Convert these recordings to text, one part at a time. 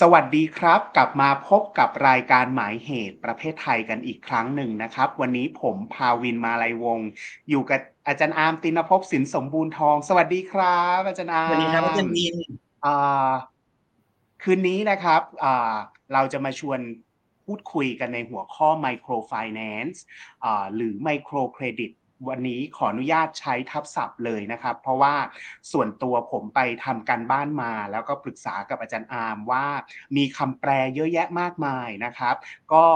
สวัสดีครับ กลับมาพบกับรายการหมายเหตุประเภทไทยกันอีกครั้งหนึ่งนะครับ วันนี้ผมภาวินมาลัยวงศ์อยู่กับอาจารย์อาร์มตินภพสินสมบูรณ์ทอง สวัสดีครับ อาจารย์อาร์มสวัสดีครับอาจารย์วินอ่าคืนนี้นะครับอ่าเราจะมาชวนพูดคุยกันในหัวข้อ microfinance อ่าหรือ micro credit วันนี้ขออนุญาตใช้ทับศัพท์เลยนะครับ เพราะว่าส่วนตัวผมไปทำการบ้านมา แล้วก็ปรึกษากับอาจารย์อาร์มว่า มีคำแปลเยอะแยะมากมายนะครับ ก็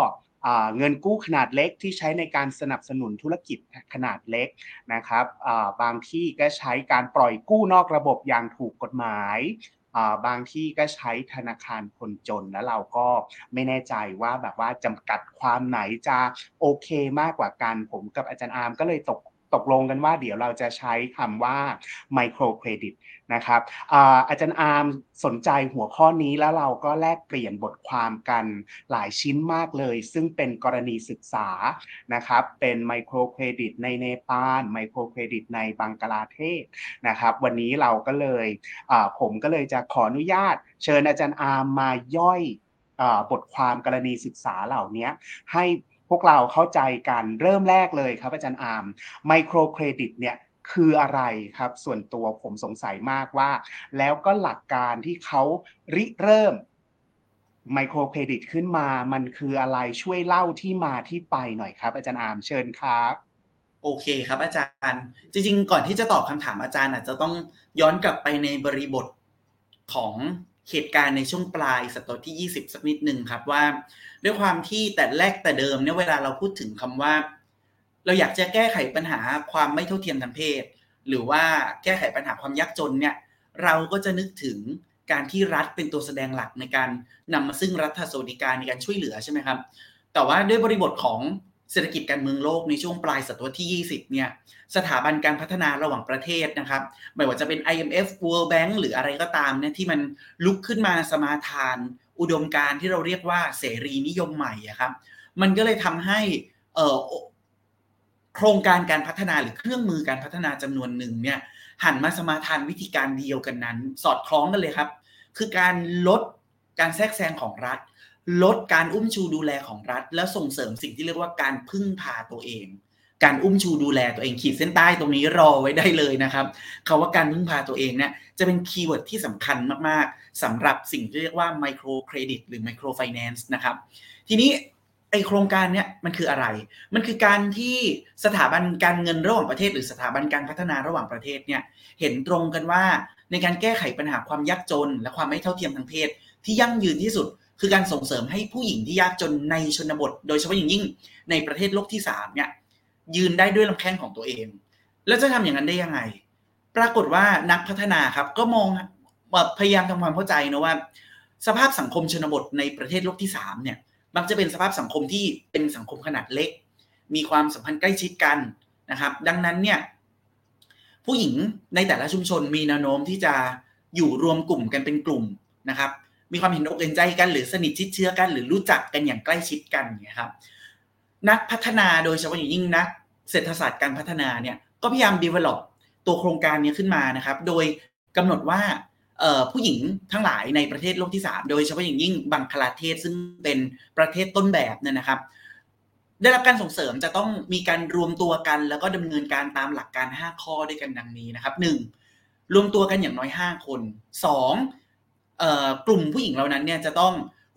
เงินกู้ขนาดเล็กที่ใช้ในการสนับสนุนธุรกิจขนาดเล็กนะครับบางที่ก็ใช้การปล่อยกู้นอกระบบอย่างถูกกฎหมาย บางที่ก็ใช้ธนาคารคนจนแล้วเราก็ไม่แน่ใจว่าแบบว่าจำกัดความไหนจะโอเคมากกว่ากัน ผมกับอาจารย์อาร์มก็เลยตก ตกลงกันว่าเดี๋ยวเราจะใช้คำว่า micro credit นะครับอาจารย์อาร์มสนใจหัวข้อนี้แล้วเราก็แลกเปลี่ยนบทความกันหลายชิ้นมากเลย ซึ่งเป็นกรณีศึกษานะครับเป็นไมโครเครดิตในเนปาลไมโครเครดิตในบังกลาเทศนะครับ วันนี้เราก็เลยผมก็เลยจะขออนุญาต เชิญอาจารย์อาร์มมาย่อยบทความกรณีศึกษาเหล่านี้ให้ พวกเราเข้าใจกันเริ่มแรกเลยครับ อาจารย์อาร์ม microcredit เนี่ยคืออะไรครับ ส่วนตัวผมสงสัยมากว่า แล้วก็หลักการที่เขาริเริ่ม microcredit ขึ้นมา มันคืออะไรช่วยเล่าที่มาที่ไปหน่อยครับ อาจารย์อาร์มเชิญครับโอเคครับอาจารย์ จริง ๆ ก่อนที่จะตอบคำถามอาจารย์อาจจะต้องย้อนกลับไปในบริบทของ เหตุการณ์ในช่วงปลายศตวรรษที่ 20 สักนิดหนึ่งครับว่า ด้วยความที่แต่แรกแต่เดิมเนี่ยเวลาเราพูดถึงคำว่า เราอยากจะแก้ไขปัญหาความไม่เท่าเทียมทางเพศ หรือว่าแก้ไขปัญหาความยากจนเนี่ยเราก็จะนึกถึงการที่รัฐเป็นตัวแสดงหลักในการนำมาซึ่งรัฐสวัสดิการในการช่วยเหลือใช่ไหมครับ แต่ว่าด้วยบริบทของ เศรษฐกิจการเมืองโลกในช่วงปลายศตวรรษที่ 20 เนี่ย สถาบันการพัฒนาระหว่างประเทศนะครับ ไม่ว่าจะเป็น IMF World Bank หรืออะไรก็ตามเนี่ยที่มันลุกขึ้นมาสมาทาน อุดมการที่เราเรียกว่าเสรีนิยมใหม่อะครับ มันก็เลยทำให้โครงการการพัฒนาหรือเครื่องมือการพัฒนาจำนวนหนึ่งเนี่ยหันมาสมาทานวิธีการเดียวกันนั้น สอดคล้องกันเลยครับ คือการลดการแทรกแซงของรัฐ ลดการอุ้มชูดูแลของรัฐ แล้วส่งเสริมสิ่งที่เรียกว่าการพึ่งพาตัวเอง การอุ้มชูดูแลตัวเองขีดเส้นใต้ตรงนี้รอไว้ได้เลยนะครับคำว่าการพึ่งพาตัวเองเนี่ยจะเป็น keyword ที่สำคัญมากๆสำหรับสิ่งที่เรียกว่า microcredit หรือ microfinance นะครับ ทีนี้ไอโครงการเนี้ยมันคืออะไร มันคือการที่สถาบันการเงินระหว่างประเทศ หรือสถาบันการพัฒนาระหว่างประเทศเนี่ยเห็นตรงกันว่าในการแก้ไขปัญหาความยากจน และความไม่เท่าเทียมทางเพศ ที่ยั่งยืนที่สุด คือการส่งเสริมให้ผู้หญิงที่ยากจนในชนบท โดยเฉพาะอย่างยิ่งในประเทศโลกที่3เนี่ยยืนได้ด้วยลำแข้งของตัวเอง แล้วจะทำอย่างนั้นได้ยังไง ปรากฏว่านักพัฒนาครับก็มองพยายามทำความเข้าใจนะว่า สภาพสังคมชนบทในประเทศโลกที่3เนี่ยมักจะเป็นสภาพสังคมที่เป็นสังคมขนาดเล็ก มีความสัมพันธ์ใกล้ชิดกันนะครับ ดังนั้นเนี่ยผู้หญิงในแต่ละชุมชนมีแนวโน้มที่จะอยู่รวมกลุ่มกันเป็นกลุ่มนะครับ มีความเห็นอกเห็นใจกันหรือสนิทชิดเชื้อกัน หรือรู้จักกันอย่างใกล้ชิดกันเนี่ยครับนักพัฒนาโดยเฉพาะอย่างยิ่งนักเศรษฐศาสตร์การพัฒนาเนี่ยก็พยายาม develop ตัวโครงการนี้ขึ้นมานะครับ โดยกำหนดว่าผู้หญิงทั้งหลายในประเทศโลกที่ 3 โดยเฉพาะอย่างยิ่งบังคลาเทศซึ่งเป็นประเทศต้นแบบเนี่ยนะครับ ได้รับการส่งเสริมจะต้องมีการรวมตัวกัน แล้วก็ดำเนินการตามหลักการ 5 ข้อด้วยกันดังนี้นะครับ 1. รวมตัวกันอย่างน้อย 5 คน 2. กลุ่มผู้หญิงเหล่านั้นเนี่ยจะต้อง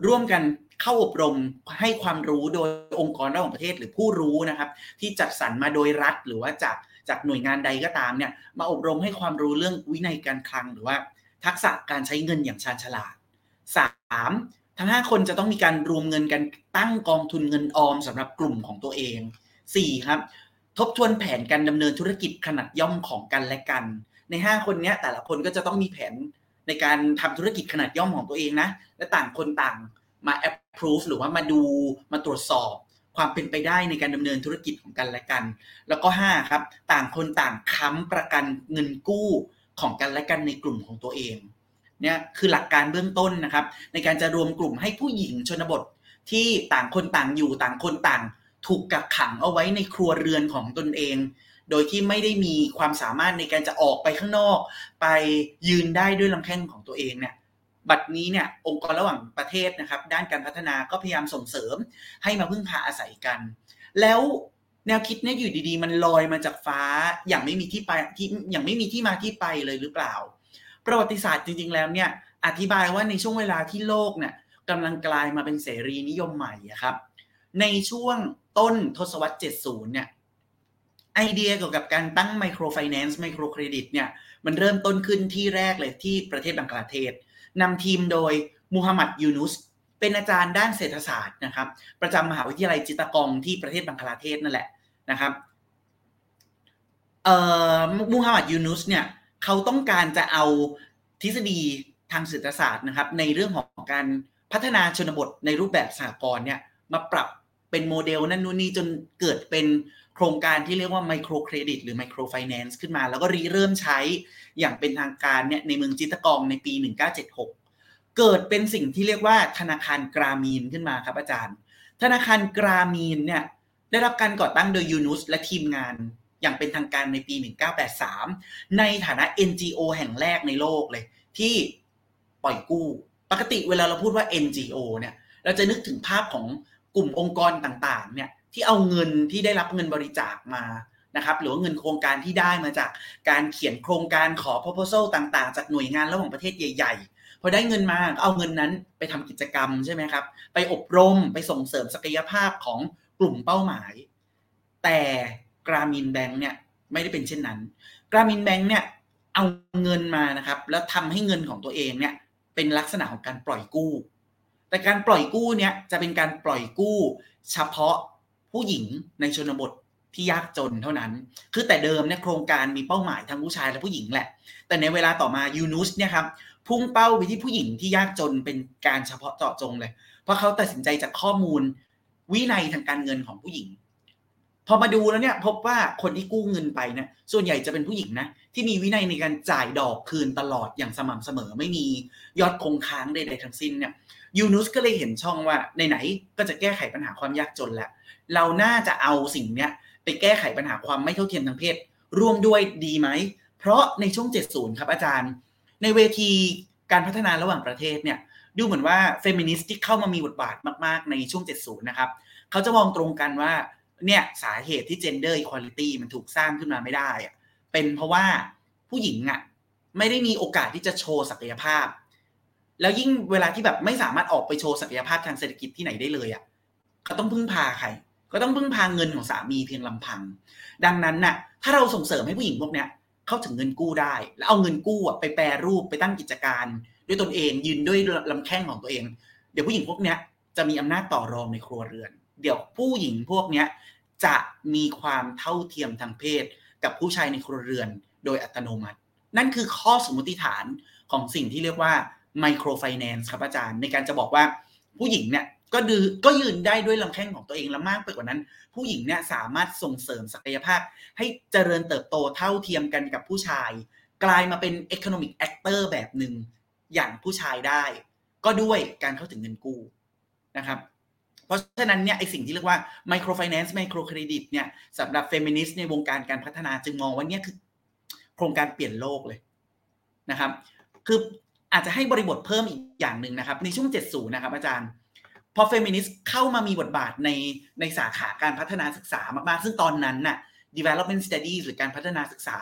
ร่วมกันเข้าอบรมให้ความรู้โดยองค์กรระหว่างประเทศหรือผู้รู้นะครับ ที่จัดสรรมาโดยรัฐหรือว่าจากจากหน่วยงานใดก็ตามเนี่ยมาอบรมให้ความรู้เรื่องวินัยการคลัง หรือว่าทักษะการใช้เงินอย่างชาญฉลาด 3. ทั้ง 5 คนจะต้องมีการรวมเงินกันตั้งกองทุนเงินออมสำหรับกลุ่มของตัวเอง 4. ครับทบทวนแผนการดำเนินธุรกิจขนาดย่อมของกันและกัน ใน 5 คนนี้แต่ละคนก็จะต้องมีแผน ในการทำธุรกิจขนาดย่อมของตัวเองนะ และต่างคนต่างมา approve หรือว่ามาดูมาตรวจสอบความเป็นไปได้ในการดำเนินธุรกิจของกันและกัน แล้วก็ 5 ครับ ต่างคนต่างค้ำประกันเงินกู้ของกันและกันในกลุ่มของตัวเอง เนี่ยคือหลักการเบื้องต้นนะครับ ในการจะรวมกลุ่มให้ผู้หญิงชนบทที่ต่างคนต่างอยู่ต่างคนต่าง ถูกกักขังเอาไว้ในครัวเรือนของตนเอง โดยที่ไม่ได้มีความสามารถในการจะออกไปข้างนอก ไปยืนได้ด้วยลำแข้งของตัวเองเนี่ยบัดนี้เนี่ยองค์กรระหว่างประเทศนะครับ ด้านการพัฒนาก็พยายามส่งเสริมให้มาพึ่งพาอาศัยกัน แล้วแนวคิดเนี่ยอยู่ดีๆ มันลอยมาจากฟ้าอย่างไม่มีที่ไปที่อย่างไม่มีที่มาที่ไปเลยหรือเปล่า ประวัติศาสตร์จริง ๆ แล้วเนี่ยอธิบายว่าในช่วงเวลาที่โลกเนี่ยกำลังกลายมาเป็นเสรีนิยมใหม่ครับในช่วงต้นทศวรรษ 70 เนี่ย ไอเดียเกี่ยวกับการตั้ง microfinance microcredit เนี่ยมันเริ่มต้นขึ้นที่แรกเลยที่ประเทศบังกลาเทศนำทีมโดยมูฮัมหมัดยูนุสเป็นอาจารย์ด้านเศรษฐศาสตร์นะครับ ประจำมหาวิทยาลัยจิตตะกองที่ประเทศบังกลาเทศนั่นแหละนะครับมูฮัมหมัดยูนุสเนี่ยเขาต้องการจะเอาทฤษฎีทางเศรษฐศาสตร์นะครับ ในเรื่องของการพัฒนาชนบทในรูปแบบสหกรณ์เนี่ยมาปรับ เป็นโมเดลนั่นนู่นนี่จนเกิดเป็นโครงการที่เรียกว่า microcredit หรือ microfinance ขึ้นมา แล้วก็ริเริ่มใช้อย่างเป็นทางการเนี่ยในเมืองจิตตะกองในปี 1976 เกิดเป็นสิ่งที่เรียกว่าธนาคารกรามีนขึ้นมาครับอาจารย์ ธนาคารกรามีนเนี่ยได้รับการก่อตั้งโดยยูนุสและทีมงานอย่างเป็นทางการในปี 1983 ในฐานะ NGO แห่งแรกในโลกเลย ที่ปล่อยกู้ ปกติเวลาเราพูดว่า NGO เนี่ย เราจะนึกถึงภาพของ กลุ่มองค์กรต่างๆเนี่ยที่เอาเงินที่ได้รับเงินบริจาคมานะครับหรือว่าเงินโครงการที่ได้มาจากการเขียนโครงการขอ proposal ต่างๆ จากหน่วยงานระหว่างประเทศใหญ่ๆ พอได้เงินมาเอาเงินนั้นไปทำกิจกรรมใช่ไหมครับ ไปอบรมไปส่งเสริมศักยภาพของกลุ่มเป้าหมาย แต่กรามินแบงค์เนี่ยไม่ได้เป็นเช่นนั้นกรามินแบงค์เนี่ยเอาเงินมานะครับ แล้วทำให้เงินของตัวเองเนี่ยเป็นลักษณะของการปล่อยกู้ แต่การปล่อยกู้เนี่ยจะเป็นการปล่อยกู้เฉพาะผู้หญิงในชนบทที่ยากจนเท่านั้น คือแต่เดิมเนี่ยโครงการมีเป้าหมายทั้งผู้ชายและผู้หญิงแหละ แต่ในเวลาต่อมายูนุสเนี่ยครับพุ่งเป้าไปที่ผู้หญิงที่ยากจนเป็นการเฉพาะเจาะจงเลย เพราะเขาตัดสินใจจากข้อมูลวินัยทางการเงินของผู้หญิง พอมาดูแล้วเนี่ยพบว่าคนที่กู้เงินไปนี่ยส่วนใหญ่จะเป็นผู้หญิงนะที่มีวินัยในการจ่ายดอกคืนตลอดอย่างสม่ำเสมอไม่มียอดคงค้างใดๆทั้งสิ้นเนี่ย ยูนุสก็เลยเห็นช่องว่าไหนๆก็จะแก้ไขปัญหาความยากจนแล้วเราน่าจะเอาสิ่งเนี้ยไปแก้ไขปัญหาความไม่เท่าเทียมทางเพศ ร่วมด้วยดีไหม เพราะในช่วง 70 ครับอาจารย์ ในเวทีการพัฒนาระหว่างประเทศเนี่ยดูเหมือนว่าเฟมินิสต์ที่เข้ามามีบทบาทมากๆในช่วง 70 นะครับ เขาจะมองตรงกันว่าเนี่ยสาเหตุที่ gender equality มันถูกสร้างขึ้นมาไม่ได้อะเป็นเพราะว่าผู้หญิงอะไม่ได้มีโอกาสที่จะโชว์ศักยภาพ แล้วยิ่งเวลาที่แบบไม่สามารถออกไปโชว์ศักยภาพทางเศรษฐกิจที่ไหนได้เลยอะเขาต้องพึ่งพาใคร ก็ต้องพึ่งพาเงินของสามีเพียงลำพัง ดังนั้นน่ะ ถ้าเราส่งเสริมให้ผู้หญิงพวกเนี้ยเข้าถึงเงินกู้ได้ แล้วเอาเงินกู้ไปแปรรูปไปตั้งกิจการ ด้วยตนเองยืนด้วยลำแข้งของตัวเอง เดี๋ยวผู้หญิงพวกเนี้ยจะมีอำนาจต่อรองในครัวเรือน เดี๋ยวผู้หญิงพวกเนี้ยจะมีความเท่าเทียมทางเพศ กับผู้ชายในครัวเรือน โดยอัตโนมัติ นั่นคือข้อสมมติฐานของสิ่งที่เรียกว่า microfinance ครับอาจารย์ ในการจะบอกว่าผู้หญิงเนี่ยก็ดือก็ยืนได้ด้วยลำแข้งของตัวเองและมากไปกว่านั้น ผู้หญิงเนี่ยสามารถส่งเสริมศักยภาพ ให้เจริญเติบโตเท่าเทียมกันกับผู้ชาย กลายมาเป็น economic actor แบบหนึ่งอย่างผู้ชายได้ ก็ด้วยการเข้าถึงเงินกู้นะครับเพราะฉะนั้นเนี่ยไอสิ่งที่เรียกว่า microfinance microcredit เนี่ยสำหรับเฟมินิสต์ในวงการการพัฒนาจึงมองว่าเนี่ยคือ โครงการเปลี่ยนโลกเลยนะครับ คือ อาจจะให้บริบทเพิ่มอีกอย่างหนึ่งนะครับ ในช่วง 70 นะครับ อาจารย์ พอเฟมินิสต์เข้ามามีบทบาทในในสาขาการพัฒนาศึกษามากๆ ซึ่งตอนนั้นน่ะ development studies หรือการพัฒนาศึกษา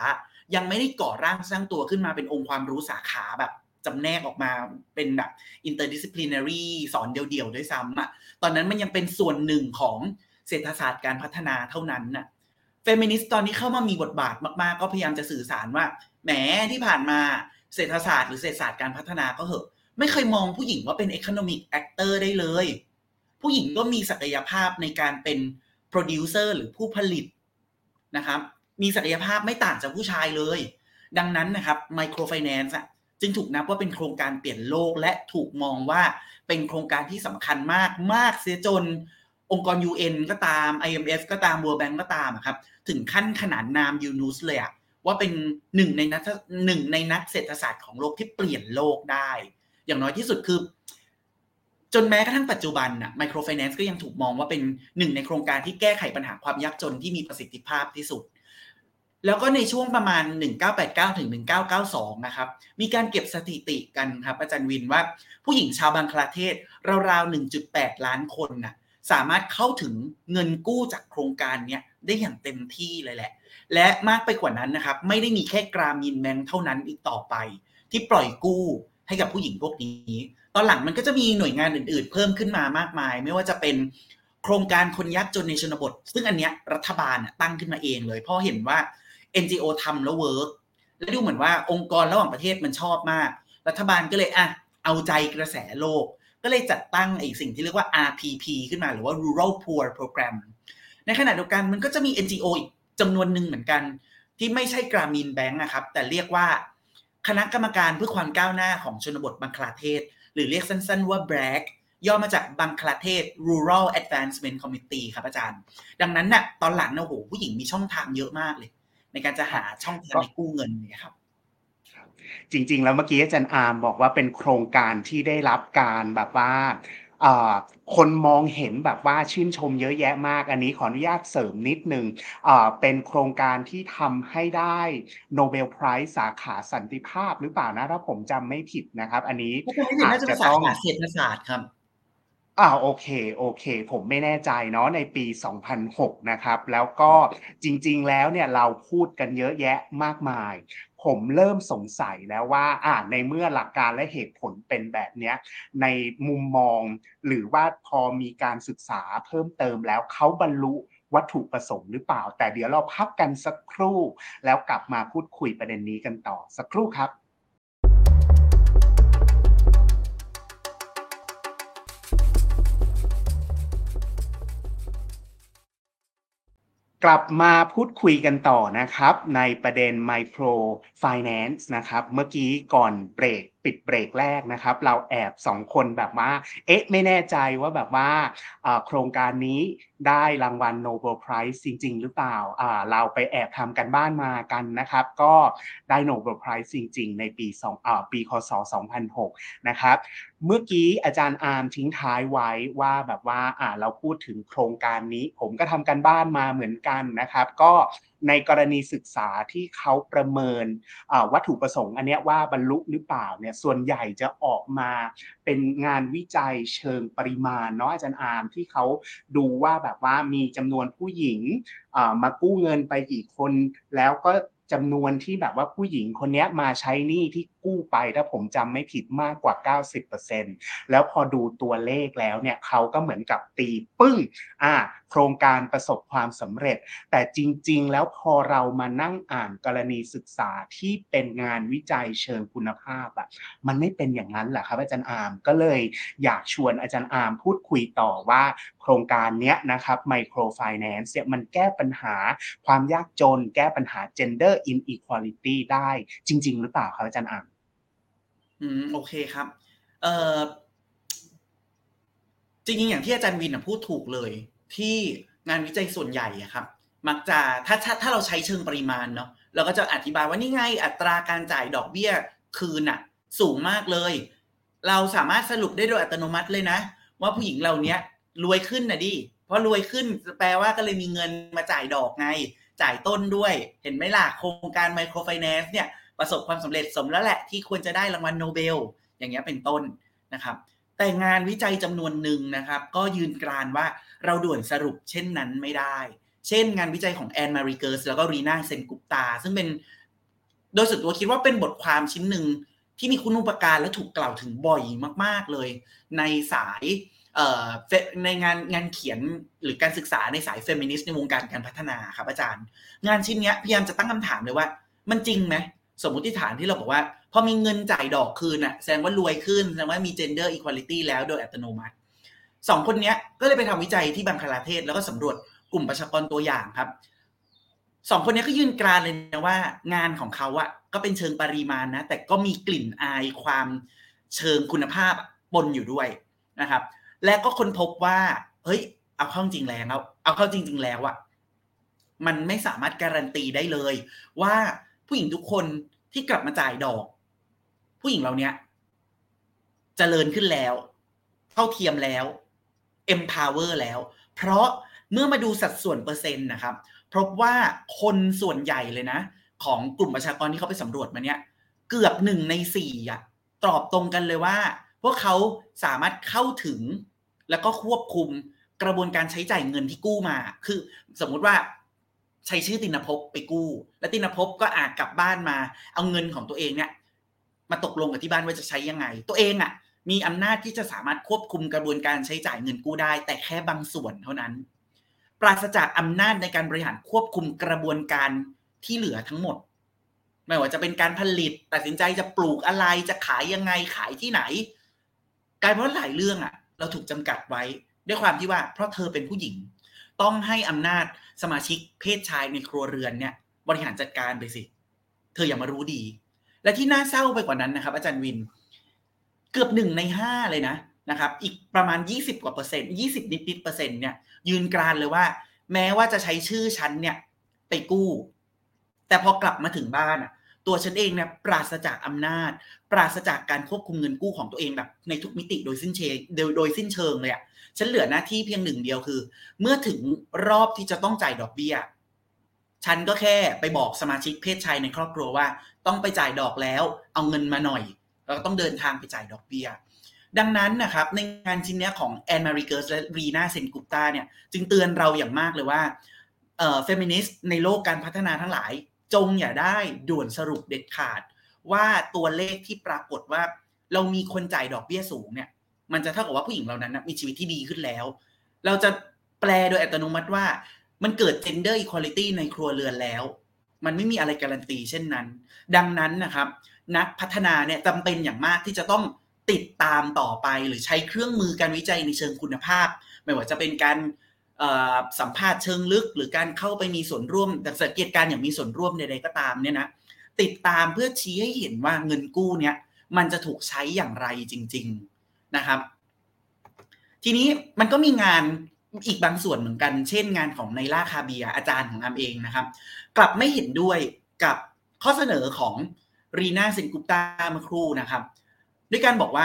ยังไม่ได้ก่อร่างสร้างตัวขึ้นมาเป็นองค์ความรู้สาขาแบบจำแนกออกมาเป็นแบบ interdisciplinary สอนเดี่ยวๆ ด้วยซ้ำอะตอนนั้นมันยังเป็นส่วนหนึ่งของเศรษฐศาสตร์การพัฒนาเท่านั้นน่ะเฟมินิสต์ตอนนี้เข้ามามีบทบาทมากๆ ก็พยายามจะสื่อสารว่าแหมที่ผ่านมา เศรษฐศาสตร์หรือเศรษฐศาสตร์การพัฒนาก็เหอะ ไม่เคยมองผู้หญิงว่าเป็น economic actor ได้เลย ผู้หญิงก็มีศักยภาพในการเป็น producer หรือผู้ผลิตนะครับ มีศักยภาพไม่ต่างจากผู้ชายเลย ดังนั้นนะครับ microfinance อะจึงถูกนับว่าเป็นโครงการเปลี่ยนโลกและถูกมองว่าเป็นโครงการที่สำคัญมากมากเสียจนองค์กร UN ก็ตาม IMF ก็ตาม World Bank ก็ตามครับ ถึงขั้นขนานนามยูนูสเลยอะ ว่าเป็นหนึ่งในนักหนึ่งในนักเศรษฐศาสตร์ของโลกที่เปลี่ยนโลกได้ อย่างน้อยที่สุดคือ จนแม้กระทั่งปัจจุบันน่ะไมโครไฟแนนซ์ก็ยังถูกมองว่าเป็นหนึ่งในโครงการที่แก้ไขปัญหาความยากจนที่มีประสิทธิภาพที่สุด แล้วก็ในช่วงประมาณ 1989ถึง1992 นะครับ มีการเก็บสถิติกันครับอาจารย์วินว่าผู้หญิงชาวบังคลาเทศราวๆ 1.8 ล้านคนน่ะสามารถเข้าถึงเงินกู้จากโครงการนี้ได้อย่างเต็มที่เลยแหละ และมากไปกว่านั้นนะครับ ไม่ได้มีแค่กรามีนแบงค์เท่านั้นอีกต่อไป ที่ปล่อยกู้ให้กับผู้หญิงพวกนี้ ตอนหลังมันก็จะมีหน่วยงานอื่นๆ เพิ่มขึ้นมามากมาย ไม่ว่าจะเป็นโครงการคนยากจนในชนบท ซึ่งอันเนี้ยรัฐบาลตั้งขึ้นมาเองเลยเพราะเห็นว่า NGO ทำแล้ว workและดูเหมือนว่าองค์กรระหว่างประเทศมันชอบมาก รัฐบาลก็เลยอะเอาใจกระแสโลก ก็เลยจัดตั้งไอ้สิ่งที่เรียกว่า RPP ขึ้นมาหรือว่า Rural Poor Program ในขณะเดียวกันมันก็จะมี NGO อีก จำนวนหนึ่งเหมือนกัน ที่ไม่ใช่กรามีนแบงค์นะครับ แต่เรียกว่าคณะกรรมการเพื่อความก้าวหน้าของชนบทบังคลาเทศ หรือเรียกสั้นๆว่า BRAC ย่อมาจากบังคลาเทศ Rural Advancement Committee ครับอาจารย์ ดังนั้นนะ่ะตอนหลังนะโหผู้หญิงมีช่องทางเยอะมากเลย ในการจะหาช่องทางในกู้เงินเนี่ยครับจริง ๆ แล้วเมื่อกี้อาจารย์อาร์มบอกว่าเป็นโครงการที่ได้รับการแบบว่า คนมองเห็นแบบว่าชื่นชมเยอะแยะมาก อันนี้ขออนุญาตเสริมนิดนึงเป็นโครงการที่ทำให้ได้โนเบลไพรส์สาขาสันติภาพหรือเปล่านะ ถ้าผมจำไม่ผิดนะครับ อันนี้อาจจะต้องเศรษฐศาสตร์ครับอ่าโอเคโอเค ผมไม่แน่ใจเนาะในปี 2006 นะครับ แล้วก็จริง ๆ แล้วเนี่ยเราพูดกันเยอะแยะมากมาย ผมเริ่มสงสัยแล้วว่าอ่าในเมื่อหลักการและเหตุผลเป็นแบบเนี้ยในมุมมองหรือว่าพอมีการศึกษาเพิ่มเติมแล้วเขาบรรลุวัตถุประสงค์หรือเปล่า แต่เดี๋ยวเราพักกันสักครู่ แล้วกลับมาพูดคุยประเด็นนี้กันต่อสักครู่ครับ กลับมาพูดคุยกันต่อนะครับ ในประเด็น Micro Finance นะครับ เมื่อกี้ก่อนเบรก ปิดเบรกแรกนะครับ เราแอบสองคนแบบว่า เอ๊ะ ไม่แน่ใจว่าแบบว่าโครงการนี้ได้รางวัล Nobel Prize จริง ๆ หรือเปล่าเราไปแอบทำกันบ้านมากันนะครับ ก็ได้ Nobel Prize จริง ๆ ในปี2ปีคศ 2006 นะครับ เมื่อกี้อาจารย์อาร์มทิ้งท้ายไว้ว่าแบบว่าเราพูดถึงโครงการนี้ ผมก็ทำกันบ้านมาเหมือนกันนะครับ ก็ในกรณีศึกษาที่เขาประเมินวัตถุประสงค์อันนี้ว่าบรรลุหรือเปล่าเนี่ยส่วนใหญ่จะออกมาเป็นงานวิจัยเชิงปริมาณเนาะอาจารย์อาร์มที่เขาดูว่าแบบว่ามีจำนวนผู้หญิงมากู้เงินไปกี่คนแล้วก็จำนวนที่แบบว่าผู้หญิงคนนี้มาใช้หนี้ที่กู้ไปถ้าผมจำไม่ผิดมากกว่า 90%แล้วพอดูตัวเลขแล้วเนี่ยเขาก็เหมือนกับตีปึ้งอ่าโครงการประสบความสำเร็จ แต่จริง ๆ แล้วพอเรามานั่งอ่านกรณีศึกษาที่เป็นงานวิจัยเชิงคุณภาพอะมันไม่เป็นอย่างนั้นแหละครับอาจารย์อามก็เลยอยากชวนอาจารย์อามพูดคุยต่อว่าโครงการนี้นะครับไมโครไฟแนนซ์เนี่ยมันแก้ปัญหาความยากจน แก้ปัญหา gender inequality ได้จริง ๆ หรือเปล่าครับอาจารย์อามอืมโอเคครับเอ่อจริงๆอย่างที่อาจารย์วินพูดถูกเลย ที่งานวิจัยส่วนใหญ่อะครับ มักจะถ้าถ้าเราใช้เชิงปริมาณเนาะเราก็จะอธิบายว่านี่ไงอัตราการจ่ายดอกเบี้ยคืนอะสูงมากเลย เราสามารถสรุปได้โดยอัตโนมัติเลยนะ ว่าผู้หญิงเรานี้รวยขึ้นนะดิเพราะรวยขึ้นแปลว่าก็เลยมีเงินมาจ่ายดอกไง จ่ายต้นด้วย เห็นไหมล่ะโครงการ microfinance เนี่ยประสบความสำเร็จสมแล้วแหละที่ควรจะได้รางวัลโนเบล อย่างเงี้ยเป็นต้นนะครับ แต่งานวิจัยจำนวนหนึ่งนะครับ ก็ยืนกรานว่า เราด่วนสรุปเช่นนั้นไม่ได้ เช่นงานวิจัยของแอนมาริเกิร์สแล้วก็รีนาเซนกุปตา ซึ่งเป็นโดยส่วนตัวคิดว่าเป็นบทความชิ้นหนึ่งที่มีคุณูปการและถูกกล่าวถึงบ่อยมาก ๆเลย ในสายในงานงานเขียนหรือการศึกษาในสายเฟมินิสต์ในวงการการพัฒนาครับอาจารย์ งานชิ้นนี้พยายามจะตั้งคำถามเลยว่า มันจริงไหมสมมติฐานที่เราบอกว่า พอมีเงินจ่ายดอกคืนอะแสดงว่ารวยขึ้นแสดงว่ามี gender equality แล้วโดยอัตโนมัติ สองคนนี้ก็เลยไปทำวิจัยที่บังคลาเทศ แล้วก็สำรวจกลุ่มประชากรตัวอย่างครับสองคนนี้ก็ยืนกรานเลยนะว่างานของเขาอะก็เป็นเชิงปริมาณนะแต่ก็มีกลิ่นอายความเชิงคุณภาพปนอยู่ด้วยนะครับ และก็ค้นพบว่าเฮ้ยเอาเข้าจริงแล้ว เอาเข้าจริง ๆ แล้วอะมันไม่สามารถการันตีได้เลย ว่าผู้หญิงทุกคนที่กลับมาจ่ายดอก ผู้หญิงเราเนี้ยจเจริญขึ้นแล้ว เท่าเทียมแล้ว empower แล้ว เพราะเมื่อมาดูสัดส่วนเปอร์เซ็นต์นะครับพบว่าคนส่วนใหญ่เลยนะ ของกลุ่มประชากรที่เขาไปสำรวจมาเนี่ย เกือบหนึ่งในสี่อะตอบตรงกันเลยว่า พวกเขาสามารถเข้าถึง แล้วก็ควบคุมกระบวนการใช้จ่ายเงินที่กู้มา คือสมมุติว่าใช้ชื่อตินภพไปกู้ แล้วตินภพก็อาจกลับบ้านมา เอาเงินของตัวเองเนี่ยมาตกลงกับที่บ้านว่าจะใช้ยังไง ตัวเองอะ มีอำนาจที่จะสามารถควบคุมกระบวนการใช้จ่ายเงินกู้ได้ แต่แค่บางส่วนเท่านั้น ปราศจากอำนาจในการบริหารควบคุมกระบวนการที่เหลือทั้งหมด ไม่ว่าจะเป็นการผลิตตัดสินใจจะปลูกอะไรจะขายยังไงขายที่ไหนกลายเป็นว่าหลายเรื่องอะเราถูกจำกัดไว้ด้วยความที่ว่า เพราะเธอเป็นผู้หญิง ต้องให้อำนาจสมาชิกเพศชายในครัวเรือนเนี่ย บริหารจัดการไปสิ เธออย่ามารู้ดี และที่น่าเศร้าไปกว่านั้นนะครับ อาจารย์วินเกือบหนึ่งในห้าเลยนะนะครับ อีกประมาณยี่สิบกว่าเปอร์เซ็นต์ยี่สิบนิดนิดเปอร์เซ็นต์เนี่ยยืนกรานเลยว่า แม้ว่าจะใช้ชื่อฉันเนี่ยไปกู้ แต่พอกลับมาถึงบ้านอะ ตัวฉันเองเนี่ยปราศจากอำนาจ ปราศจากการควบคุมเงินกู้ของตัวเองแบบ ในทุกมิติโดยสิ้นเชิงโดยโดยสิ้นเชิงเลยอะฉันเหลือหน้าที่เพียงหนึ่งเดียวคือ เมื่อถึงรอบที่จะต้องจ่ายดอกเบี้ยฉันก็แค่ไปบอกสมาชิกเพศชายในครอบครัวว่า ต้องไปจ่ายดอกแล้ว เอาเงินมาหน่อย แล้วก็ต้องเดินทางไปจ่ายดอกเบี้ย ดังนั้นนะครับในงานชิ้นนี้ของแอนมาริเกิร์สและรีนาเซนกุปตาเนี่ยจึงเตือนเราอย่างมากเลยว่าเอ่อเฟมินิสต์ในโลกการพัฒนาทั้งหลาย จงอย่าได้ด่วนสรุปเด็ดขาด ว่าตัวเลขที่ปรากฏว่า เรามีคนจ่ายดอกเบี้ยสูงเนี่ยมันจะเท่ากับว่าผู้หญิงเหล่านั้นนะมีชีวิตที่ดีขึ้นแล้ว เราจะแปลโดยอัตโนมัติว่ามันเกิด gender equality ในครัวเรือนแล้ว มันไม่มีอะไรการันตีเช่นนั้น ดังนั้นนะครับ นักพัฒนาเนี่ยจำเป็นอย่างมากที่จะต้องติดตามต่อไป หรือใช้เครื่องมือการวิจัยในเชิงคุณภาพ ไม่ว่าจะเป็นการสัมภาษณ์เชิงลึก หรือการเข้าไปมีส่วนร่วมแต่สังเกตการอย่างมีส่วนร่วมใดๆก็ตามเนี่ยนะติดตามเพื่อชี้ให้เห็นว่าเงินกู้เนี่ยมันจะถูกใช้อย่างไรจริง ๆนะครับ ทีนี้มันก็มีงานอีกบางส่วนเหมือนกัน เช่นงานของไนล่าคาเบียอาจารย์ของอาร์มเองนะครับ กลับไม่เห็นด้วยกับข้อเสนอของ รีนาเซนกุปตาเมื่อครู่นะครับ ด้วยการบอกว่า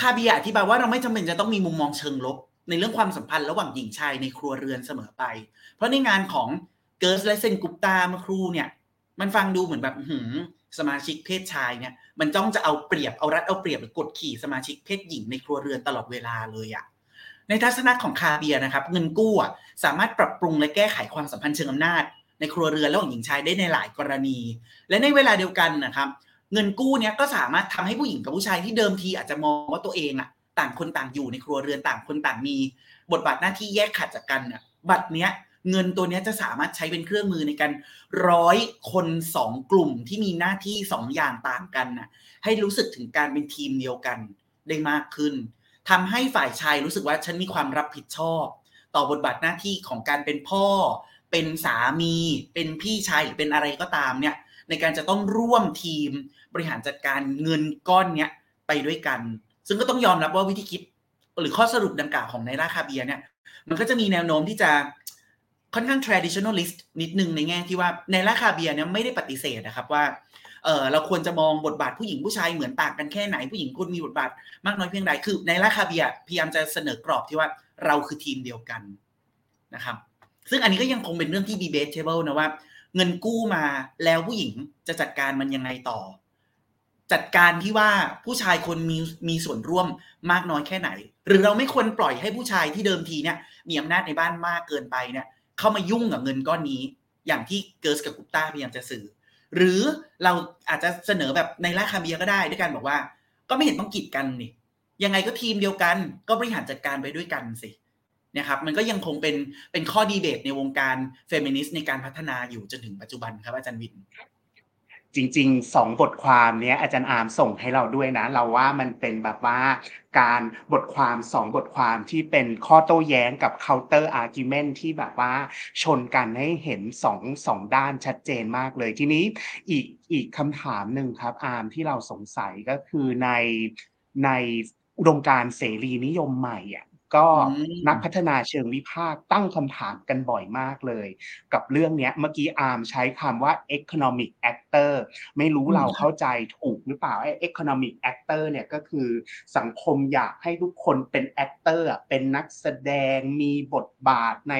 คาเบียอธิบายว่าเราไม่จำเป็นจะต้องมีมุมมองเชิงลบ ในเรื่องความสัมพันธ์ระหว่างหญิงชายในครัวเรือนเสมอไป เพราะในงานของเกิร์สและเซนกุปตาเมื่อครู่เนี่ย มันฟังดูเหมือนแบบหืมสมาชิกเพศชายเนี่ย มันจ้องจะเอาเปรียบเอารัดเอาเปรียบหรือกดขี่สมาชิกเพศหญิงในครัวเรือนตลอดเวลาเลยอะในทัศนะของคาเบียนะครับ เงินกู้สามารถปรับปรุงและแก้ไขความสัมพันธ์เชิงอำนาจ ในครัวเรือนระหว่างหญิงชายได้ในหลายกรณี และในเวลาเดียวกันนะครับ เงินกู้เนี้ยก็สามารถทำให้ผู้หญิงกับผู้ชายที่เดิมทีอาจจะมองว่าตัวเองอะต่างคนต่างอยู่ในครัวเรือนต่างคนต่างมี บทบาทหน้าที่แยกขัดจากกันอะบัตรเนี้ยเงินตัวนี้จะสามารถใช้เป็นเครื่องมือในการร้อยคนสองกลุ่มที่มีหน้าที่สองอย่างต่างกันน่ะให้รู้สึกถึงการเป็นทีมเดียวกันได้มากขึ้นทำให้ฝ่ายชายรู้สึกว่าฉันมีความรับผิดชอบ ต่อบทบาทหน้าที่ของการเป็นพ่อ เป็นสามี เป็นพี่ชายหรือเป็นอะไรก็ตามเนี่ย ในการจะต้องร่วมทีมบริหารจัดการเงินก้อนเนี้ยไปด้วยกัน ซึ่งก็ต้องยอมรับว่าวิธีคิด หรือข้อสรุปดังกล่าวของไนล่าคาเบียเนี่ย มันก็จะมีแนวโน้มที่จะค่อนข้าง traditionalist นิดนึงในแง่ที่ว่าในราคาเบียเนี่ยไม่ได้ปฏิเสธนะครับว่าเออเราควรจะมองบทบาทผู้หญิงผู้ชายเหมือนต่างกันแค่ไหนผู้หญิงควรมีบทบาทมากน้อยเพียงใดคือ ในราคาเบียพยายามจะเสนอกรอบที่ว่าเราคือทีมเดียวกันนะครับ ซึ่งอันนี้ก็ยังคงเป็นเรื่องที่ debatable นะว่า เงินกู้มาแล้วผู้หญิงจะจัดการมันยังไงต่อ จัดการที่ว่าผู้ชายคนมีมีส่วนร่วมมากน้อยแค่ไหน หรือเราไม่ควรปล่อยให้ผู้ชายที่เดิมทีเนี่ยมีอำนาจในบ้านมากเกินไปเนี่ยเข้ามายุ่งกับเงินก้อนนี้ อย่างที่เกิร์สกับกุปตาพยายามจะสื่อ หรือเราอาจจะเสนอแบบไนล่าคาเบียก็ได้ด้วยการบอกว่า ก็ไม่เห็นต้องกีดกันนี่ยังไงก็ทีมเดียวกัน ก็บริหารจัดการไปด้วยกันสิ นะครับมันก็ยังคงเป็นเป็นข้อดีเบตในวงการเฟมินิสต์ในการพัฒนาอยู่จนถึงปัจจุบันครับอาจารย์วินจริงๆสองบทความเนี้ยอาจารย์อาร์มส่งให้เราด้วยนะ เราว่ามันเป็นแบบว่าการบทความสองบทความที่เป็นข้อโต้แย้งกับ counter argument ที่แบบว่าชนกันให้เห็นสองสองด้านชัดเจนมากเลยทีนี้อีกอีกคำถามหนึ่งครับอาร์มที่เราสงสัยก็คือในในอุดมการเสรีนิยมใหม่อะ ก็อืมนักพัฒนาเชิงวิพากษ์ตั้งคำถามกันบ่อยมากเลย กับเรื่องเนี้ยเมื่อกี้อาร์มใช้คำว่า economic actor ไม่รู้อืมเราครับเข้าใจถูกหรือเปล่าไอ้ economic actor เนี่ยก็คือสังคมอยากให้ทุกคนเป็น actor อะเป็นนักแสดงมีบทบาทใน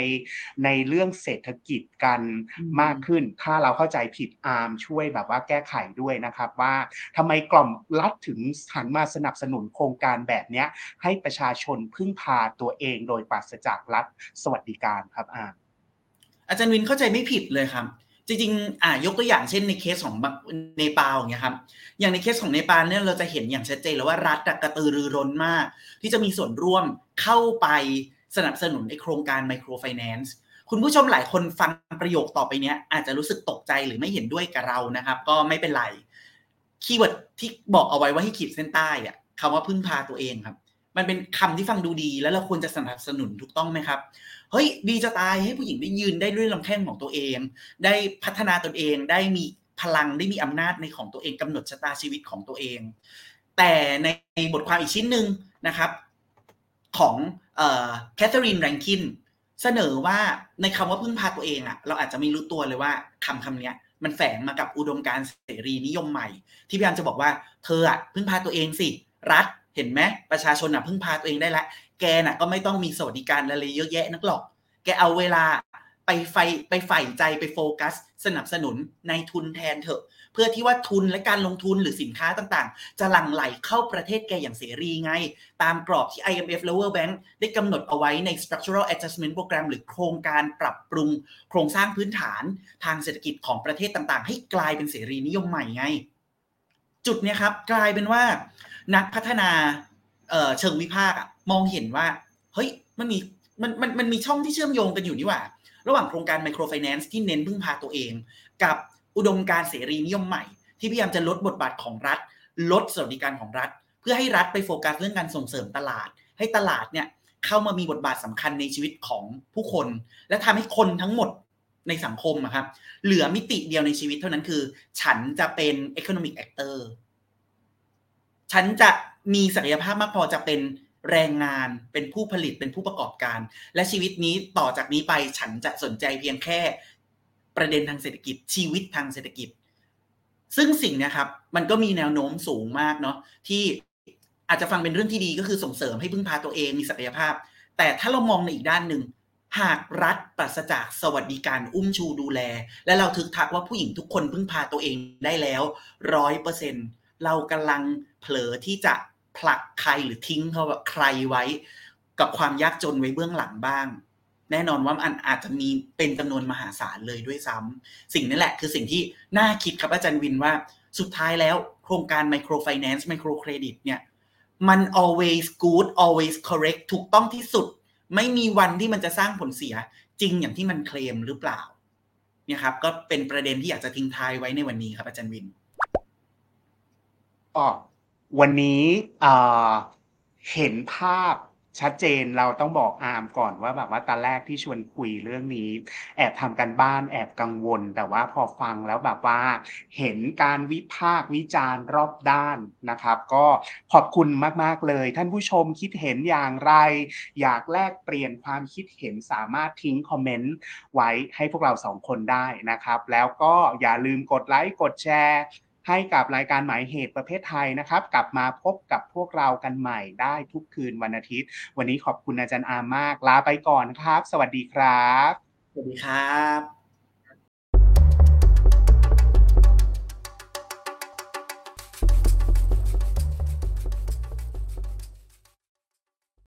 ในเรื่องเศรษฐกิจกันอืมมากขึ้น ถ้าเราเข้าใจผิดอาร์มช่วยแบบว่าแก้ไขด้วยนะครับว่าทำไมกล่อมรัฐถึงหันมาสนับสนุนโครงการแบบเนี้ยให้ประชาชนพึ่งพาตัวเองโดยปราศจากรัฐสวัสดิการครับอาอาจารย์วินเข้าใจไม่ผิดเลยครับ จริงๆอ่ายกตัวอย่างเช่นในเคสของเนปาลอย่างเงี้ยครับอย่างในเคสของเนปาลเนี่ยเราจะเห็นอย่างชัดเจนแล้วว่ารัฐกระตือรือร้นมาก ที่จะมีส่วนร่วมเข้าไปสนับสนุนในโครงการ microfinance คุณผู้ชมหลายคนฟังประโยคต่อไปเนี้ยอาจจะรู้สึกตกใจหรือไม่เห็นด้วยกับเรานะครับ ก็ไม่เป็นไร keyword ที่บอกเอาไว้ว่าให้ขีดเส้นใต้อะคำว่าพึ่งพาตัวเองครับ มันเป็นคำที่ฟังดูดีแล้วเราควรจะสนับสนุนถูกต้องไหมครับ เฮ้ยดีจะตายให้ผู้หญิงได้ยืนได้ด้วยลำแข้งของตัวเอง ได้พัฒนาตนเองได้มีพลังได้มีอำนาจในของตัวเองกำหนดชะตาชีวิตของตัวเอง แต่ในบทความอีกชิ้นหนึ่งนะครับ ของแคทเธอรีนแรงคินเสนอว่าในคำว่าพึ่งพาตัวเองอะเราอาจจะไม่รู้ตัวเลยว่าคำคำเนี้ยมันแฝงมากับอุดมการณ์เสรีนิยมใหม่ ที่พยายามจะบอกว่าเธออะพึ่งพาตัวเองสิ รัฐ เห็นไหมประชาชนอะพึ่งพาตัวเองได้แล้วแกน่ะก็ไม่ต้องมีสวัสดิการอะไรเยอะแยะนักหรอก แกเอาเวลาไปไฟไปใฝ่ใจไปโฟกัส สนับสนุนในทุนแทนเถอะ เพื่อที่ว่าทุนและการลงทุนหรือสินค้าต่างๆ จะหลั่งไหลเข้าประเทศแกอย่างเสรีไง ตามกรอบที่ IMF และ World Bank ได้กำหนดเอาไว้ใน Structural Adjustment Program หรือโครงการปรับปรุง โครงสร้างพื้นฐานทางเศรษฐกิจของประเทศต่างๆ ให้กลายเป็นเสรีนิยมใหม่ไง จุดเนี้ยครับกลายเป็นว่า นักพัฒนาเอเชิงวิพากษ์มองเห็นว่า เฮ้ยมันมีมันมันมันมีช่องที่เชื่อมโยงกันอยู่นี่หว่า ระหว่างโครงการไมโครไฟแนนซ์ที่เน้นพึ่งพาตัวเอง กับอุดมการณ์เสรีนิยมใหม่ ที่พยายามจะลดบทบาทของรัฐ ลดสวัสดิการของรัฐ เพื่อให้รัฐไปโฟกัสเรื่องการส่งเสริมตลาด ให้ตลาดเนี่ยเข้ามามีบทบาทสำคัญในชีวิตของผู้คน และทำให้คนทั้งหมดในสังคมอะครับเหลือมิติเดียวในชีวิตเท่านั้นคือ ฉันจะเป็น economic actor ฉันจะมีศักยภาพมากพอจะเป็นแรงงานเป็นผู้ผลิตเป็นผู้ประกอบการ และชีวิตนี้ต่อจากนี้ไปฉันจะสนใจเพียงแค่ประเด็นทางเศรษฐกิจ ชีวิตทางเศรษฐกิจ ซึ่งสิ่งนี้ครับ มันก็มีแนวโน้มสูงมากเนาะที่อาจจะฟังเป็นเรื่องที่ดีก็คือส่งเสริมให้พึ่งพาตัวเองมีศักยภาพ แต่ถ้าเรามองในอีกด้านหนึ่งหากรัฐปราศจากสวัสดิการอุ้มชูดูแล และเราทึกทักว่าผู้หญิงทุกคนพึ่งพาตัวเองได้แล้วร้อยเปอร์เซ็นเรากำลัง เผลอที่จะผลักใครหรือทิ้งเขาใครไว้ กับความยากจนไว้เบื้องหลังบ้าง แน่นอนว่ามันอาจจะมีเป็นจำนวนมหาศาลเลยด้วยซ้ำสิ่งนี้แหละคือสิ่งที่น่าคิดครับอาจารย์วินว่าสุดท้ายแล้วโครงการ micro finance micro credit เนี่ยมัน always good always correct ถูกต้องที่สุด ไม่มีวันที่มันจะสร้างผลเสียจริงอย่างที่มันเคลมหรือเปล่าเนี่ยครับ ก็เป็นประเด็นที่อยากจะทิ้งท้ายไว้ในวันนี้ครับอาจารย์วินก็ วันนี้เห็นภาพชัดเจนเราต้องบอกอาร์มก่อนว่าแบบว่าตอนแรกที่ชวนคุยเรื่องนี้ แอบทำกันบ้านแอบกังวล แต่ว่าพอฟังแล้วแบบว่า เห็นการวิพากษ์วิจารณ์รอบด้านนะครับ ก็ขอบคุณมากๆเลย ท่านผู้ชมคิดเห็นอย่างไร อยากแลกเปลี่ยนความคิดเห็นสามารถทิ้งคอมเมนต์ไว้ให้พวกเราสองคนได้นะครับ แล้วก็อย่าลืมกดไลค์กดแชร์ ให้กับรายการหมายเหตุประเภทไทยนะครับ กลับมาพบกับพวกเรากันใหม่ได้ทุกคืนวันอาทิตย์ วันนี้ขอบคุณอาจารย์อามมากลาไปก่อนครับ สวัสดีครับ สวัสดีครับ